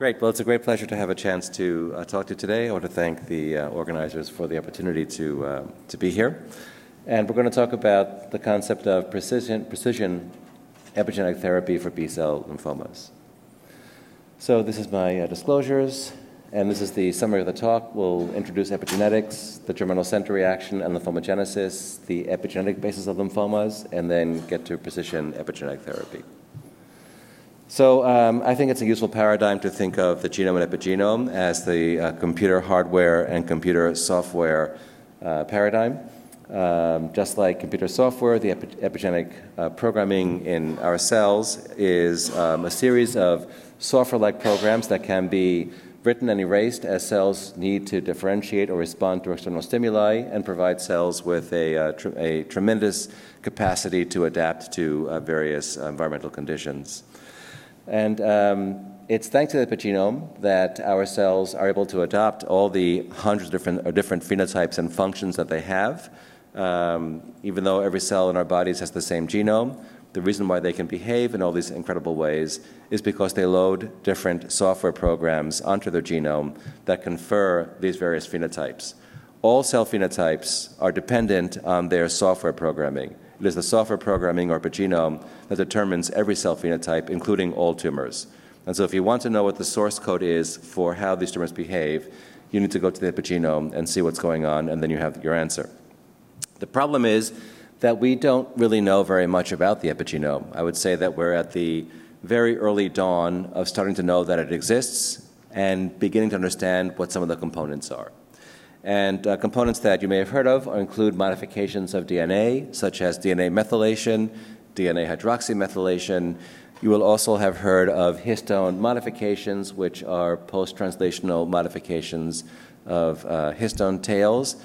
Great. Well, it's a great pleasure to have a chance to uh, talk to you today. I want to thank the uh, organizers for the opportunity to, uh, to be here. And we're going to talk about the concept of precision, precision epigenetic therapy for B cell lymphomas. So, this is my uh, disclosures, and this is the summary of the talk. We'll introduce epigenetics, the germinal center reaction, and lymphomagenesis, the epigenetic basis of lymphomas, and then get to precision epigenetic therapy. So um, I think it's a useful paradigm to think of the genome and epigenome as the uh, computer hardware and computer software uh, paradigm. Um, just like computer software, the epi- epigenetic uh, programming in our cells is um, a series of software-like programs that can be written and erased as cells need to differentiate or respond to external stimuli and provide cells with a, uh, tr- a tremendous capacity to adapt to uh, various environmental conditions. And um, it's thanks to the epigenome that our cells are able to adopt all the hundreds of different, or different phenotypes and functions that they have. Um, even though every cell in our bodies has the same genome, the reason why they can behave in all these incredible ways is because they load different software programs onto their genome that confer these various phenotypes. All cell phenotypes are dependent on their software programming. It is the software programming or epigenome that determines every cell phenotype, including all tumors. And so, if you want to know what the source code is for how these tumors behave, you need to go to the epigenome and see what's going on, and then you have your answer. The problem is that we don't really know very much about the epigenome. I would say that we're at the very early dawn of starting to know that it exists and beginning to understand what some of the components are. And uh, components that you may have heard of include modifications of DNA, such as DNA methylation, DNA hydroxymethylation. You will also have heard of histone modifications, which are post translational modifications of uh, histone tails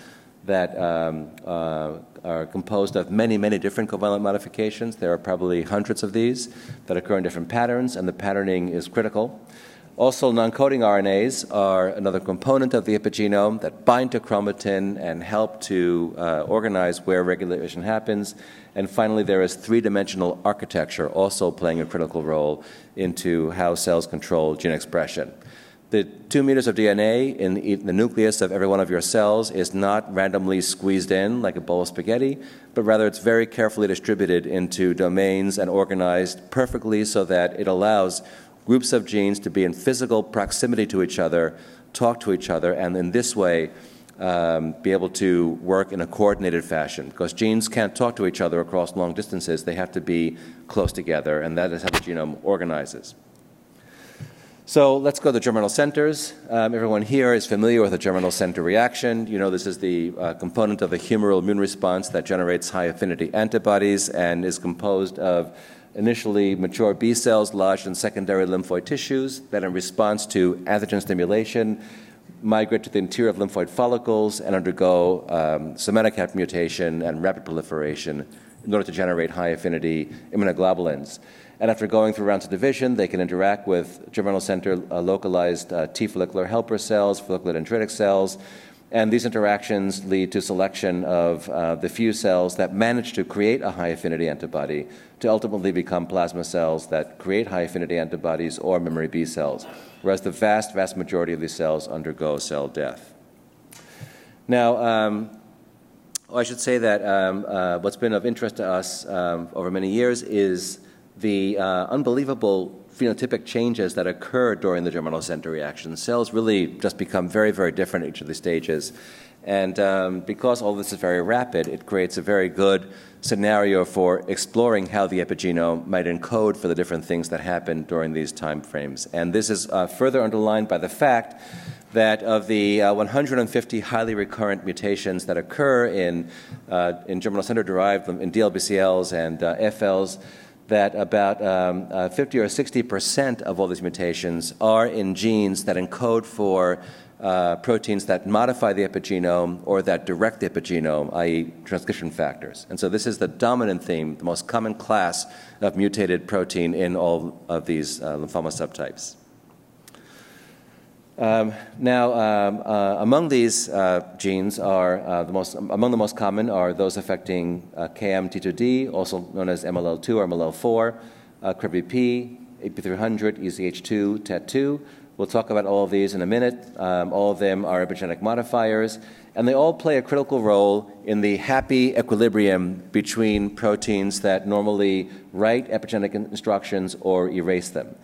that um, uh, are composed of many, many different covalent modifications. There are probably hundreds of these that occur in different patterns, and the patterning is critical. Also, non-coding RNAs are another component of the epigenome that bind to chromatin and help to uh, organize where regulation happens. And finally, there is three-dimensional architecture also playing a critical role into how cells control gene expression. The two meters of DNA in the nucleus of every one of your cells is not randomly squeezed in like a bowl of spaghetti, but rather it's very carefully distributed into domains and organized perfectly so that it allows groups of genes to be in physical proximity to each other, talk to each other, and in this way um, be able to work in a coordinated fashion. Because genes can't talk to each other across long distances, they have to be close together, and that is how the genome organizes. So let's go to the germinal centers. Um, everyone here is familiar with the germinal center reaction. You know this is the uh, component of the humoral immune response that generates high affinity antibodies and is composed of initially mature B cells lodged in secondary lymphoid tissues that, in response to antigen stimulation, migrate to the interior of lymphoid follicles and undergo um, somatic mutation and rapid proliferation in order to generate high affinity immunoglobulins. And after going through rounds of division, they can interact with germinal center uh, localized uh, T follicular helper cells, follicular dendritic cells, and these interactions lead to selection of uh, the few cells that manage to create a high affinity antibody to ultimately become plasma cells that create high affinity antibodies or memory B cells, whereas the vast, vast majority of these cells undergo cell death. Now, um, I should say that um, uh, what's been of interest to us um, over many years is the uh, unbelievable phenotypic changes that occur during the germinal center reaction. Cells really just become very, very different at each of the stages. And um, because all this is very rapid, it creates a very good scenario for exploring how the epigenome might encode for the different things that happen during these time frames. And this is uh, further underlined by the fact that of the uh, 150 highly recurrent mutations that occur in, uh, in germinal center derived in DLBCLs and uh, FLs, that about um, uh, 50 or 60 percent of all these mutations are in genes that encode for uh, proteins that modify the epigenome or that direct the epigenome, i.e., transcription factors. And so this is the dominant theme, the most common class of mutated protein in all of these uh, lymphoma subtypes. Um, now, um, uh, among these uh, genes are uh, the most among the most common are those affecting uh, KMT2D, also known as MLL2 or MLL4, uh, CREBBP, EP300, EZH2, TET2, We'll talk about all of these in a minute. Um, all of them are epigenetic modifiers, and they all play a critical role in the happy equilibrium between proteins that normally write epigenetic instructions or erase them.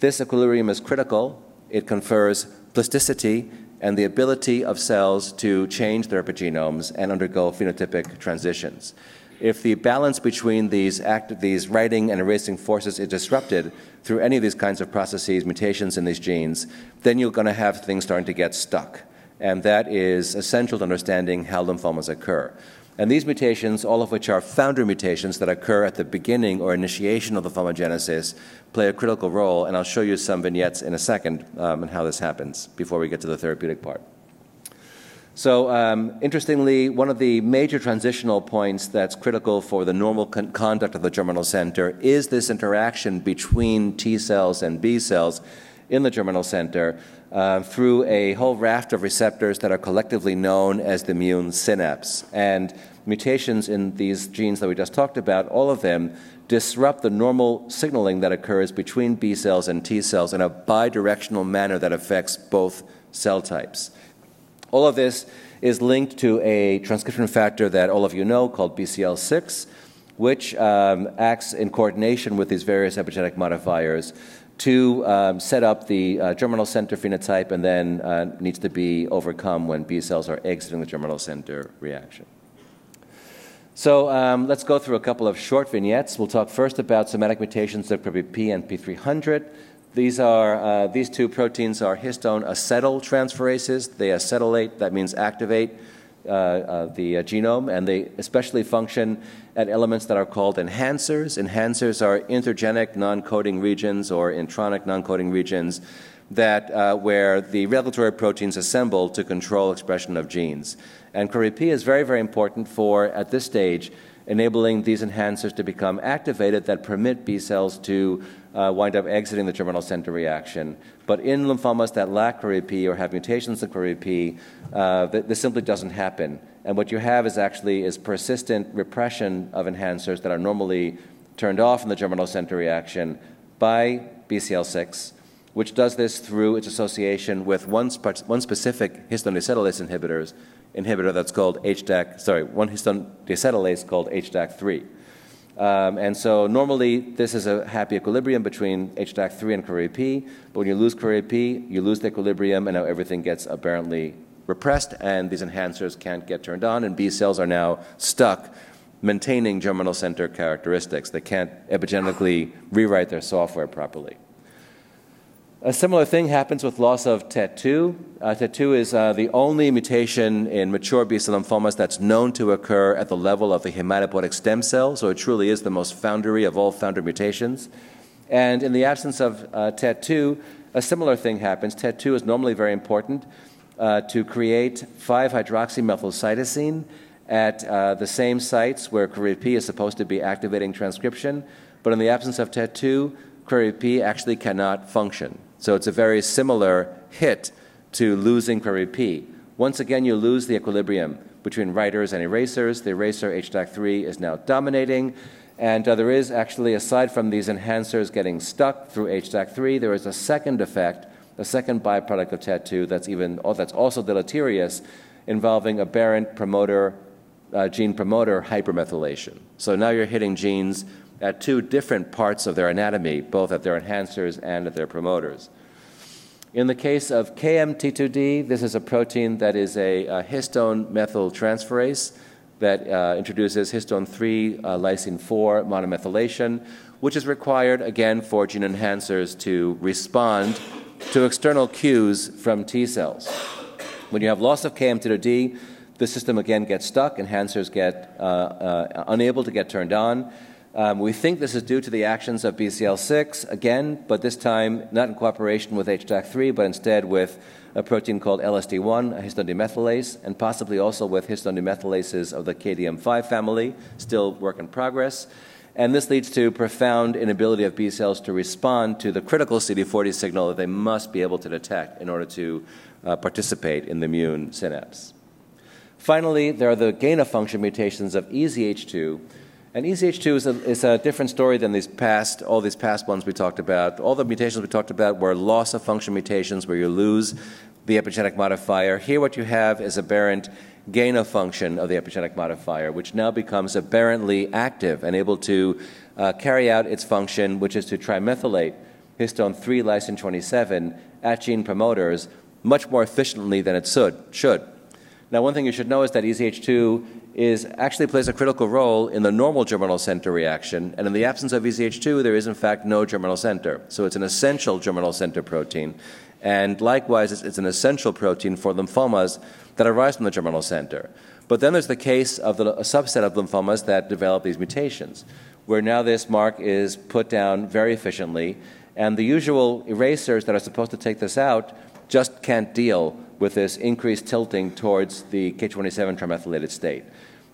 This equilibrium is critical. It confers plasticity and the ability of cells to change their epigenomes and undergo phenotypic transitions. If the balance between these, act, these writing and erasing forces is disrupted through any of these kinds of processes, mutations in these genes, then you're going to have things starting to get stuck. And that is essential to understanding how lymphomas occur. And these mutations, all of which are founder mutations that occur at the beginning or initiation of the lymphomagenesis, play a critical role. And I'll show you some vignettes in a second um, and how this happens before we get to the therapeutic part. So, um, interestingly, one of the major transitional points that's critical for the normal con- conduct of the germinal center is this interaction between T cells and B cells in the germinal center uh, through a whole raft of receptors that are collectively known as the immune synapse. And mutations in these genes that we just talked about, all of them disrupt the normal signaling that occurs between B cells and T cells in a bidirectional manner that affects both cell types. All of this is linked to a transcription factor that all of you know called BCL6, which um, acts in coordination with these various epigenetic modifiers to um, set up the uh, germinal center phenotype and then uh, needs to be overcome when B cells are exiting the germinal center reaction. So um, let's go through a couple of short vignettes. We'll talk first about somatic mutations of P and P300. These are uh, these two proteins are histone acetyl transferases. They acetylate, that means activate uh, uh, the uh, genome, and they especially function at elements that are called enhancers. Enhancers are intergenic non-coding regions or intronic non-coding regions that uh, where the regulatory proteins assemble to control expression of genes. And CREBBP is very, very important for, at this stage, enabling these enhancers to become activated that permit B cells to uh, wind up exiting the germinal center reaction. But in lymphomas that lack CREBBP or have mutations in CREBBP, uh, this simply doesn't happen. And what you have is actually is persistent repression of enhancers that are normally turned off in the germinal center reaction by BCL6, which does this through its association with one, sp- one specific histone acetylase inhibitors, inhibitor that's called HDAC, sorry, one histone deacetylase called HDAC3. Um, and so normally this is a happy equilibrium between HDAC3 and CREBBP, but when you lose CREBBP, you lose the equilibrium, and now everything gets apparently repressed, and these enhancers can't get turned on, and B cells are now stuck maintaining germinal center characteristics. They can't epigenetically rewrite their software properly. A similar thing happens with loss of TET2. Uh, TET2 is uh, the only mutation in mature B cell lymphomas that's known to occur at the level of the hematopoietic stem cell, so it truly is the most foundery of all founder mutations. And in the absence of uh, TET2, a similar thing happens. TET2 is normally very important uh, to create 5 hydroxymethylcytosine at uh, the same sites where CREBBP is supposed to be activating transcription, but in the absence of TET2, CREBBP actually cannot function. So it's a very similar hit to losing CREBBP. Once again, you lose the equilibrium between writers and erasers. The eraser HDAC3 is now dominating. And uh, there is actually, aside from these enhancers getting stuck through HDAC3, there is a second effect, a second byproduct of TET2 that's even oh, that's also deleterious, involving aberrant promoter, uh, gene promoter hypermethylation. So now you're hitting genes at two different parts of their anatomy, both at their enhancers and at their promoters. In the case of KMT2D, this is a protein that is a, a histone methyltransferase that uh, introduces histone 3 uh, lysine 4 monomethylation, which is required again for gene enhancers to respond to external cues from T cells. When you have loss of KMT2D, the system again gets stuck, enhancers get uh, uh unable to get turned on, um, we think this is due to the actions of BCL6, again, but this time not in cooperation with HDAC3, but instead with a protein called LSD1, a histone demethylase, and possibly also with histone demethylases of the KDM5 family, still work in progress. And this leads to profound inability of B cells to respond to the critical CD40 signal that they must be able to detect in order to uh, participate in the immune synapse. Finally, there are the gain of function mutations of EZH2, And EZH2 is a, is a different story than these past, all these past ones we talked about. All the mutations we talked about were loss of function mutations where you lose the epigenetic modifier. Here, what you have is aberrant gain of function of the epigenetic modifier, which now becomes aberrantly active and able to uh, carry out its function, which is to trimethylate histone 3 lysine 27 at gene promoters much more efficiently than it should. Now, one thing you should know is that EZH2 is actually plays a critical role in the normal germinal center reaction, and in the absence of EZH2, there is in fact no germinal center. So it's an essential germinal center protein, and likewise, it's, it's an essential protein for lymphomas that arise from the germinal center. But then there's the case of the, a subset of lymphomas that develop these mutations, where now this mark is put down very efficiently, and the usual erasers that are supposed to take this out just can't deal with this increased tilting towards the K27 trimethylated state.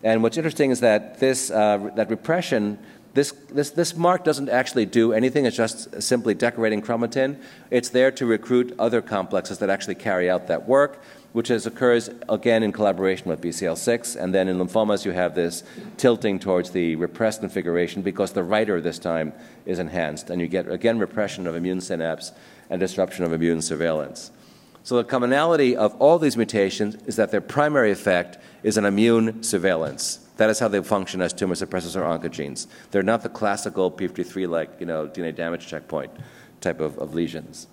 And what's interesting is that this uh, that repression this, this, this mark doesn't actually do anything. It's just simply decorating chromatin. It's there to recruit other complexes that actually carry out that work, which is, occurs again in collaboration with BCL6. And then in lymphomas, you have this tilting towards the repressed configuration because the writer this time is enhanced. And you get, again, repression of immune synapse and disruption of immune surveillance. So the commonality of all these mutations is that their primary effect is an immune surveillance. That is how they function as tumor suppressors or oncogenes. They're not the classical p53 like you know DNA damage checkpoint type of, of lesions.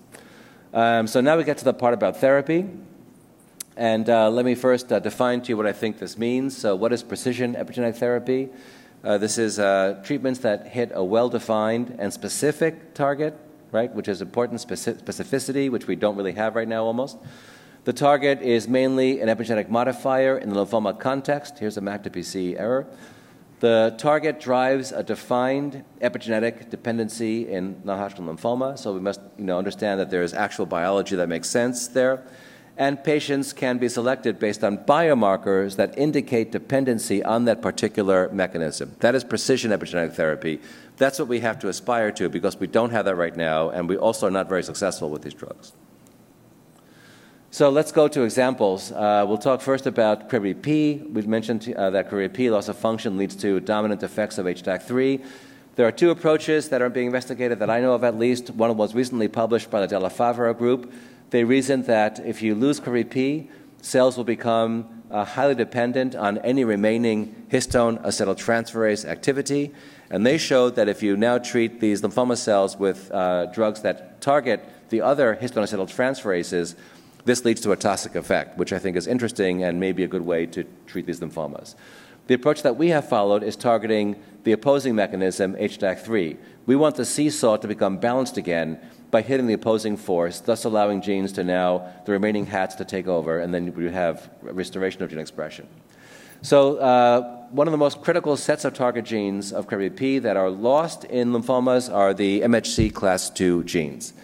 Um, so now we get to the part about therapy. And uh, let me first uh, define to you what I think this means. So, what is precision epigenetic therapy? Uh, this is uh, treatments that hit a well defined and specific target right, which is important specificity, which we don't really have right now almost. The target is mainly an epigenetic modifier in the lymphoma context. Here's a MAC2PC error. The target drives a defined epigenetic dependency in non-Hodgkin lymphoma, so we must you know, understand that there is actual biology that makes sense there. And patients can be selected based on biomarkers that indicate dependency on that particular mechanism. That is precision epigenetic therapy. That's what we have to aspire to because we don't have that right now, and we also are not very successful with these drugs. So let's go to examples. Uh, we'll talk first about CREBBP. We've mentioned uh, that CREBBP loss of function leads to dominant effects of HDAC3. There are two approaches that are being investigated that I know of at least. One was recently published by the Dalla-Favera group. They reasoned that if you lose CREBBP, cells will become uh, highly dependent on any remaining histone acetyltransferase activity, and they showed that if you now treat these lymphoma cells with uh, drugs that target the other histone acetyltransferases, this leads to a toxic effect, which I think is interesting and may be a good way to treat these lymphomas. The approach that we have followed is targeting the opposing mechanism, HDAC3. We want the seesaw to become balanced again by hitting the opposing force, thus allowing genes to now, the remaining hats to take over, and then we have restoration of gene expression. So, uh, one of the most critical sets of target genes of CREBBP that are lost in lymphomas are the MHC class II genes.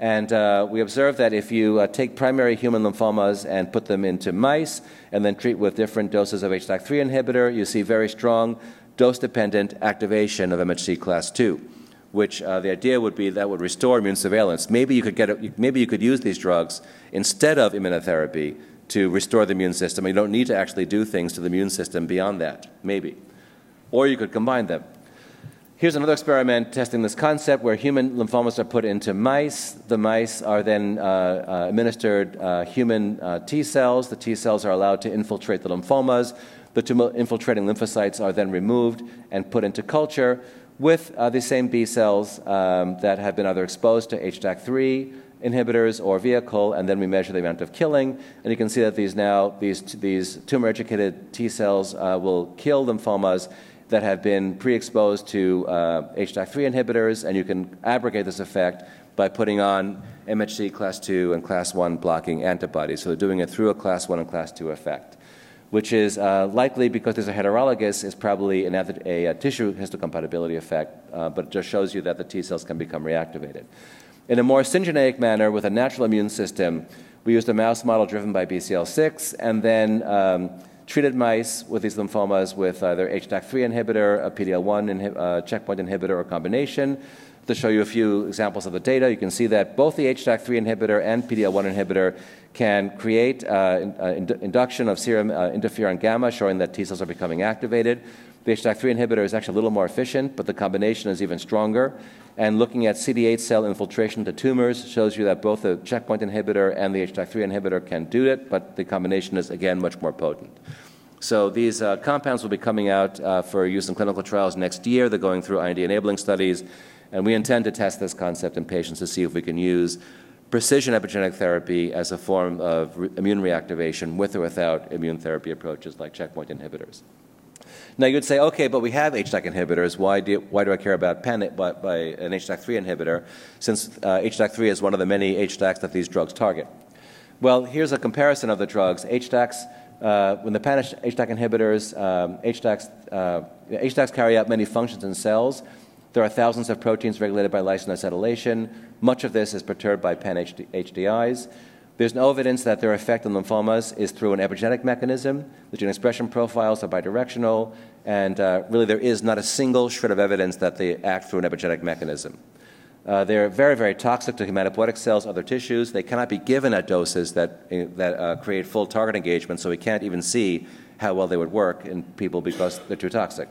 And uh, we observe that if you uh, take primary human lymphomas and put them into mice and then treat with different doses of HDAC3 inhibitor, you see very strong dose dependent activation of MHC class II, which uh, the idea would be that would restore immune surveillance. Maybe you could, get a, maybe you could use these drugs instead of immunotherapy to restore the immune system. You don't need to actually do things to the immune system beyond that, maybe. Or you could combine them. Here's another experiment testing this concept where human lymphomas are put into mice. The mice are then uh, uh, administered uh, human uh, T cells. The T cells are allowed to infiltrate the lymphomas. The tumor infiltrating lymphocytes are then removed and put into culture with uh, the same B cells um, that have been either exposed to HDAC3 inhibitors or vehicle, and then we measure the amount of killing. And you can see that these now, these, these tumor educated T cells uh, will kill lymphomas that have been pre exposed to uh, HDAC3 inhibitors, and you can abrogate this effect by putting on MHC class 2 and class 1 blocking antibodies. So they're doing it through a class 1 and class 2 effect. Which is uh, likely because there's a heterologous, is probably an, a, a, tissue histocompatibility effect, uh, but it just shows you that the T cells can become reactivated. In a more syngeneic manner with a natural immune system, we used a mouse model driven by BCL6 and then um, treated mice with these lymphomas with either HDAC3 inhibitor, a PD-L1 inhi- uh, checkpoint inhibitor, or combination. To show you a few examples of the data, you can see that both the HDAC3 inhibitor and PD-L1 inhibitor can create uh, in, uh, induction of serum uh, interferon gamma, showing that T cells are becoming activated. The HDAC3 inhibitor is actually a little more efficient, but the combination is even stronger. And looking at CD8 cell infiltration to tumors shows you that both the checkpoint inhibitor and the HDAC3 inhibitor can do it, but the combination is, again, much more potent. So these uh, compounds will be coming out uh, for use in clinical trials next year. They're going through IND enabling studies, and we intend to test this concept in patients to see if we can use precision epigenetic therapy as a form of re- immune reactivation with or without immune therapy approaches like checkpoint inhibitors. Now you'd say, okay, but we have HDAC inhibitors. Why do, why do I care about PEN by, by an HDAC3 inhibitor, since uh, HDAC3 is one of the many HDACs that these drugs target? Well, here's a comparison of the drugs. HDACs, uh, when the pan HDAC inhibitors, um, HDACs, uh, HDACs carry out many functions in cells. There are thousands of proteins regulated by lysine acetylation. Much of this is perturbed by pan HDIs. There's no evidence that their effect on lymphomas is through an epigenetic mechanism. The gene expression profiles are bidirectional, and uh, really there is not a single shred of evidence that they act through an epigenetic mechanism. Uh, they're very, very toxic to hematopoietic cells, other tissues. They cannot be given at doses that, uh, that uh, create full target engagement, so we can't even see how well they would work in people because they're too toxic.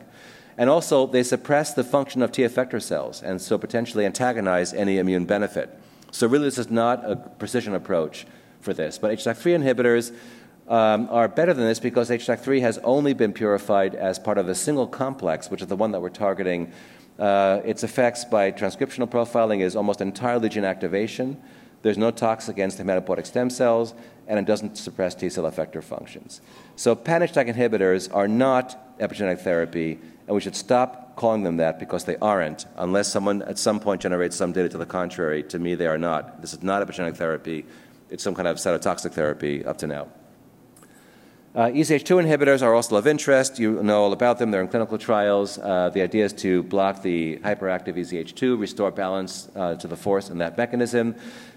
And also, they suppress the function of T effector cells and so potentially antagonize any immune benefit. So, really, this is not a precision approach for this. But HDAC3 inhibitors um, are better than this because HDAC3 has only been purified as part of a single complex, which is the one that we're targeting. Uh, its effects by transcriptional profiling is almost entirely gene activation. There's no tox against hematopoietic stem cells, and it doesn't suppress T cell effector functions. So, pan HDAC inhibitors are not epigenetic therapy, and we should stop calling them that because they aren't, unless someone at some point generates some data to the contrary. To me, they are not. This is not epigenetic therapy it's some kind of cytotoxic therapy up to now. Uh, EZH2 inhibitors are also of interest. You know all about them. They're in clinical trials. Uh, the idea is to block the hyperactive EZH2, restore balance uh, to the force in that mechanism.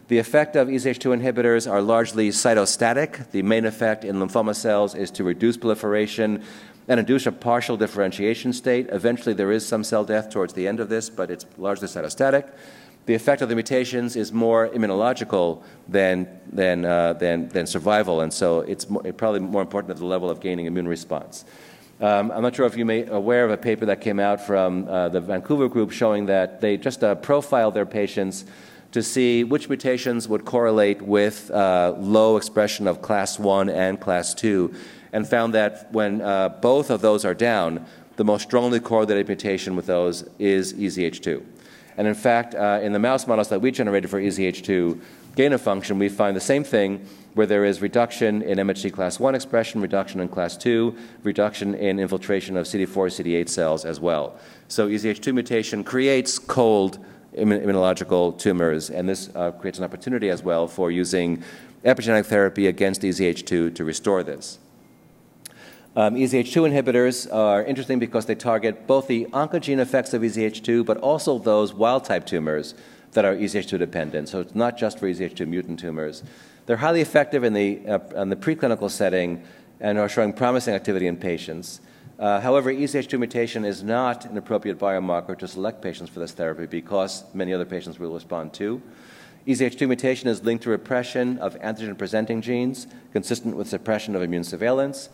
The effect of EZH2 inhibitors are largely cytostatic. The main effect in lymphoma cells is to reduce proliferation and induce a partial differentiation state. Eventually, there is some cell death towards the end of this, but it's largely cytostatic the effect of the mutations is more immunological than, than, uh, than, than survival, and so it's more, probably more important at the level of gaining immune response. Um, I'm not sure if you may aware of a paper that came out from uh, the Vancouver group showing that they just uh, profiled their patients to see which mutations would correlate with uh, low expression of class 1 and class 2, and found that when uh, both of those are down, the most strongly correlated mutation with those is EZH2. And in fact, uh, in the mouse models that we generated for EZH2 gain of function, we find the same thing where there is reduction in MHC class 1 expression, reduction in class 2, reduction in infiltration of CD4, CD8 cells as well. So EZH2 mutation creates cold immunological tumors, and this uh, creates an opportunity as well for using epigenetic therapy against EZH2 to restore this. Um, EZH2 inhibitors are interesting because they target both the oncogene effects of EZH2, but also those wild type tumors that are EZH2 dependent. So it's not just for EZH2 mutant tumors. They're highly effective in the, uh, in the preclinical setting and are showing promising activity in patients. Uh, however, EZH2 mutation is not an appropriate biomarker to select patients for this therapy because many other patients will respond to. EZH2 mutation is linked to repression of antigen presenting genes, consistent with suppression of immune surveillance.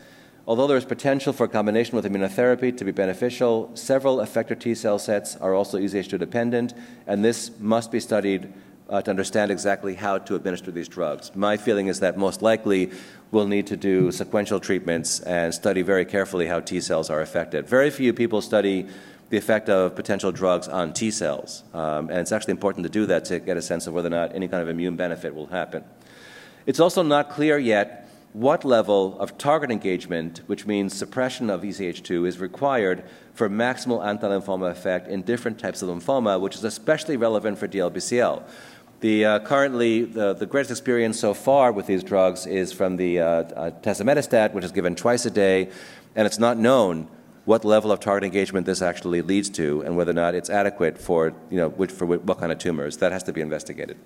Although there is potential for combination with immunotherapy to be beneficial, several effector T cell sets are also EZH2 dependent, and this must be studied uh, to understand exactly how to administer these drugs. My feeling is that most likely we'll need to do sequential treatments and study very carefully how T cells are affected. Very few people study the effect of potential drugs on T cells, um, and it's actually important to do that to get a sense of whether or not any kind of immune benefit will happen. It's also not clear yet what level of target engagement, which means suppression of EZH2, is required for maximal anti-lymphoma effect in different types of lymphoma, which is especially relevant for DLBCL. The, uh, currently, the, the, greatest experience so far with these drugs is from the uh, uh, which is given twice a day, and it's not known what level of target engagement this actually leads to and whether or not it's adequate for, you know, which, for what kind of tumors. That has to be investigated.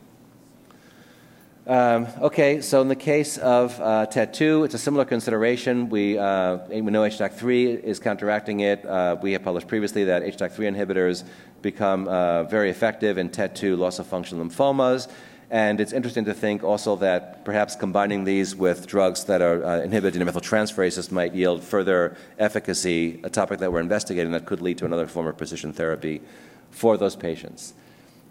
Um, okay, so in the case of uh, TET2, it's a similar consideration. We, uh, we know HDAC3 is counteracting it. Uh, we have published previously that HDAC3 inhibitors become uh, very effective in TET2 loss of function lymphomas. And it's interesting to think also that perhaps combining these with drugs that are uh, inhibiting methyltransferases might yield further efficacy, a topic that we're investigating that could lead to another form of precision therapy for those patients.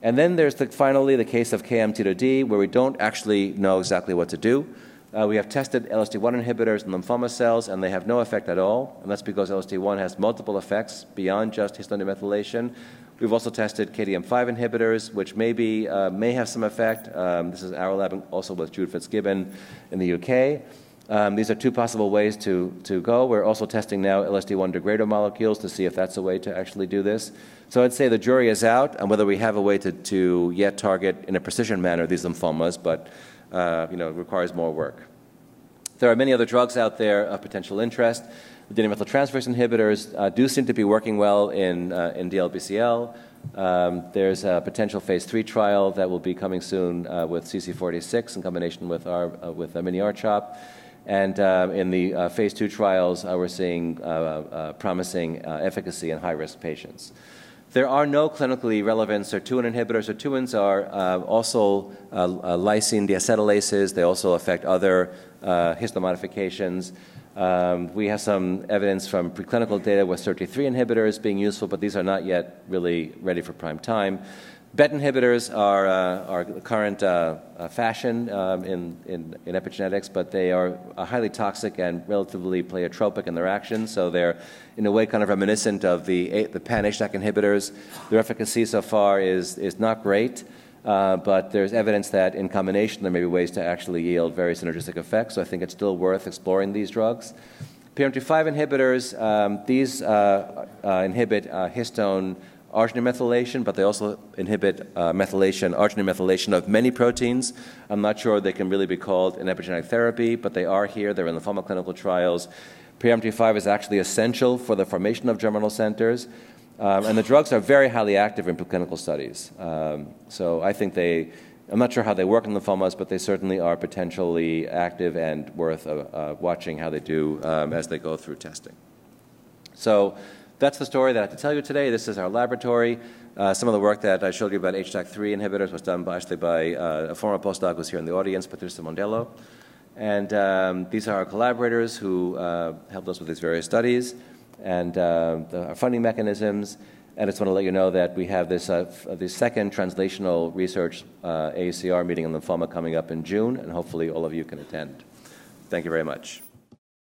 And then there's the, finally the case of KMT2D, where we don't actually know exactly what to do. Uh, we have tested LSD1 inhibitors in lymphoma cells, and they have no effect at all. And that's because LSD1 has multiple effects beyond just histone demethylation. We've also tested KDM5 inhibitors, which maybe uh, may have some effect. Um, this is our lab, also with Jude Fitzgibbon in the UK. Um, these are two possible ways to, to go. We're also testing now LSD1 degrader molecules to see if that's a way to actually do this. So I'd say the jury is out on whether we have a way to, to yet target in a precision manner these lymphomas, but uh, you know, it requires more work. There are many other drugs out there of potential interest. The methyltransferase inhibitors uh, do seem to be working well in, uh, in DLBCL. Um, there's a potential phase three trial that will be coming soon uh, with CC46 in combination with our uh, with mini-R-CHOP. And uh, in the uh, phase two trials, uh, we're seeing uh, uh, promising uh, efficacy in high risk patients. There are no clinically relevant sirtuin inhibitors. Sirtuins are also lysine deacetylases. They also affect other histone modifications. Um, we have some evidence from preclinical data with SIRT3 inhibitors being useful, but these are not yet really ready for prime time. BET inhibitors are, uh, are current uh, uh, fashion um, in, in, in, epigenetics, but they are uh, highly toxic and relatively pleiotropic in their action, so they're in a way kind of reminiscent of the, the pan-HDAC inhibitors. Their efficacy so far is, is not great, uh, but there's evidence that in combination there may be ways to actually yield very synergistic effects, so I think it's still worth exploring these drugs. PRMT5 inhibitors, um, these uh, inhibit histone arginine methylation, but they also inhibit uh, methylation, arginine methylation of many proteins. I'm not sure they can really be called an epigenetic therapy, but they are here. They're in the pharma clinical trials. PRMT5 is actually essential for the formation of germinal centers. Um, and the drugs are very highly active in preclinical studies. Um, so I think they, I'm not sure how they work in lymphomas, but they certainly are potentially active and worth uh, uh, watching how they do um, as they go through testing. So that's the story that I have to tell you today. This is our laboratory. Uh, some of the work that I showed you about HDAC3 inhibitors was done by, actually by uh, a former postdoc who's here in the audience, Patrizia Mondello. And um, these are our collaborators who uh, helped us with these various studies and uh, the, our funding mechanisms. And I just want to let you know that we have this, uh, this second translational research uh, AACR meeting on lymphoma coming up in June, and hopefully all of you can attend. Thank you very much.